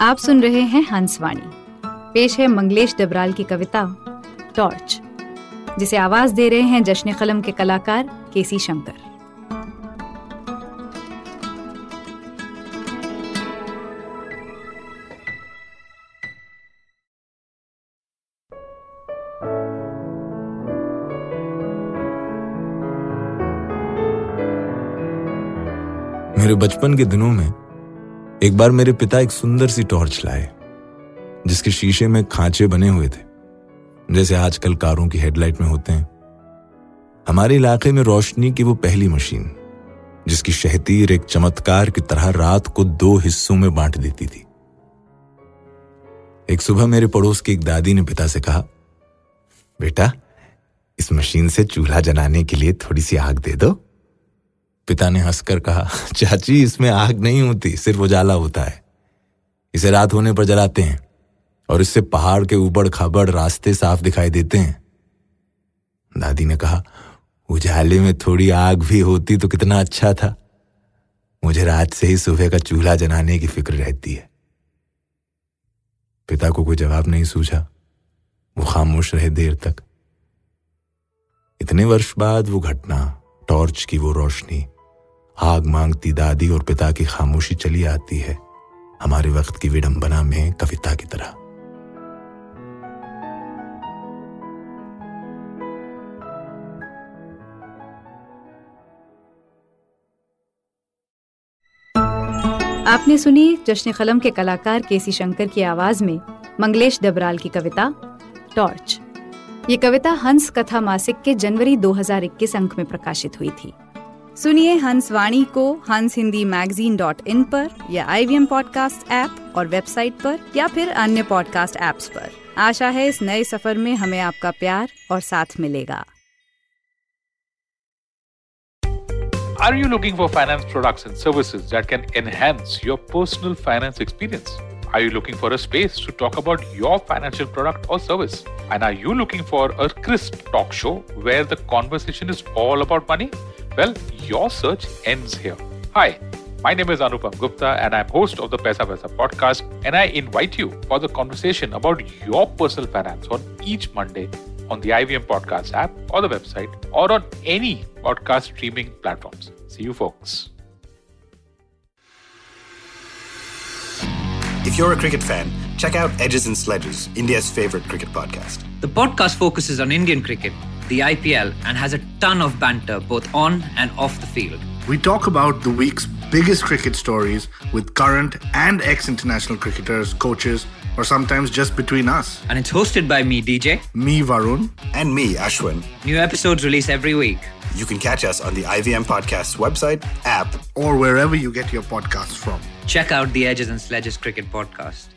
आप सुन रहे हैं हंसवाणी। पेश है मंगलेश डबराल की कविता, टॉर्च, जिसे आवाज़ दे रहे हैं जश्न कलम के कलाकार केसी शंकर। मेरे बचपन के दिनों में एक बार मेरे पिता एक सुंदर सी टॉर्च लाए, जिसके शीशे में खांचे बने हुए थे। जैसे आजकल कारों की हेडलाइट में होते हैं। हमारे इलाके में रोशनी की वो पहली मशीन, जिसकी शहतीर एक चमत्कार की तरह रात को दो हिस्सों में बांट देती थी। एक सुबह मेरे पड़ोस की एक दादी ने पिता से कहा, बेटा, इस मशीन से चूल्हा जलाने के लिए थोड़ी सी आग दे दो। पिता ने हंसकर कहा, चाची, इसमें आग नहीं होती, सिर्फ़ उजाला होता है। इसे रात होने पर जलाते हैं और इससे पहाड़ के ऊबड़ खाबड़ रास्ते साफ़ दिखाई देते हैं। दादी ने कहा, उजाले में थोड़ी आग भी होती तो कितना अच्छा था। मुझे रात से ही सुबह का चूल्हा जलाने की फ़िक्र रहती है। पिता को कोई जवाब नहीं सूझा। वो खामोश रहे देर तक। इतने वर्ष बाद वो घटना, टॉर्च की वो रोशनी आग मांगती दादी और पिता की खामोशी चली आती है। हमारे वक्त की विडंबना में कविता की तरह। आपने सुनी जश्न कलम के कलाकार केसी शंकर की आवाज़ में मंगलेश डबराल की कविता, टॉर्च। ये कविता हंस कथा मासिक के जनवरी 2021 अंक में प्रकाशित हुई थी। सुनिए हंस वाणी को हंस हिंदी मैगजीन डॉट इन पर या आई वी पॉडकास्ट ऐप और वेबसाइट पर या फिर अन्य पॉडकास्ट ऐप्स पर। आशा है इस नए सफ़र में हमें आपका प्यार और साथ मिलेगा। Are you looking for finance products and services can enhance your personal finance experience are you looking for space to talk about your financial product और service and are you looking for a crisp talk show where the conversation is all about money Well, your search ends here. Hi, my name is Anupam Gupta and I'm host of the Pesa Pesa podcast and I invite you for the conversation about your personal finance on each Monday on the IVM podcast app or the website or on any podcast streaming platforms. See you folks. If you're a cricket fan, check out Edges and Sledges, India's favorite cricket podcast. The podcast focuses on Indian cricket, the IPL, and has a ton of banter both on and off the field. We talk about the week's biggest cricket stories with current and ex international cricketers, coaches, or sometimes just between us. And it's hosted by me, DJ. Me, Varun. And me, Ashwin. New episodes release every week. You can catch us on the IVM Podcast's website, app, or wherever you get your podcasts from. Check out the Edges and Sledges Cricket Podcast.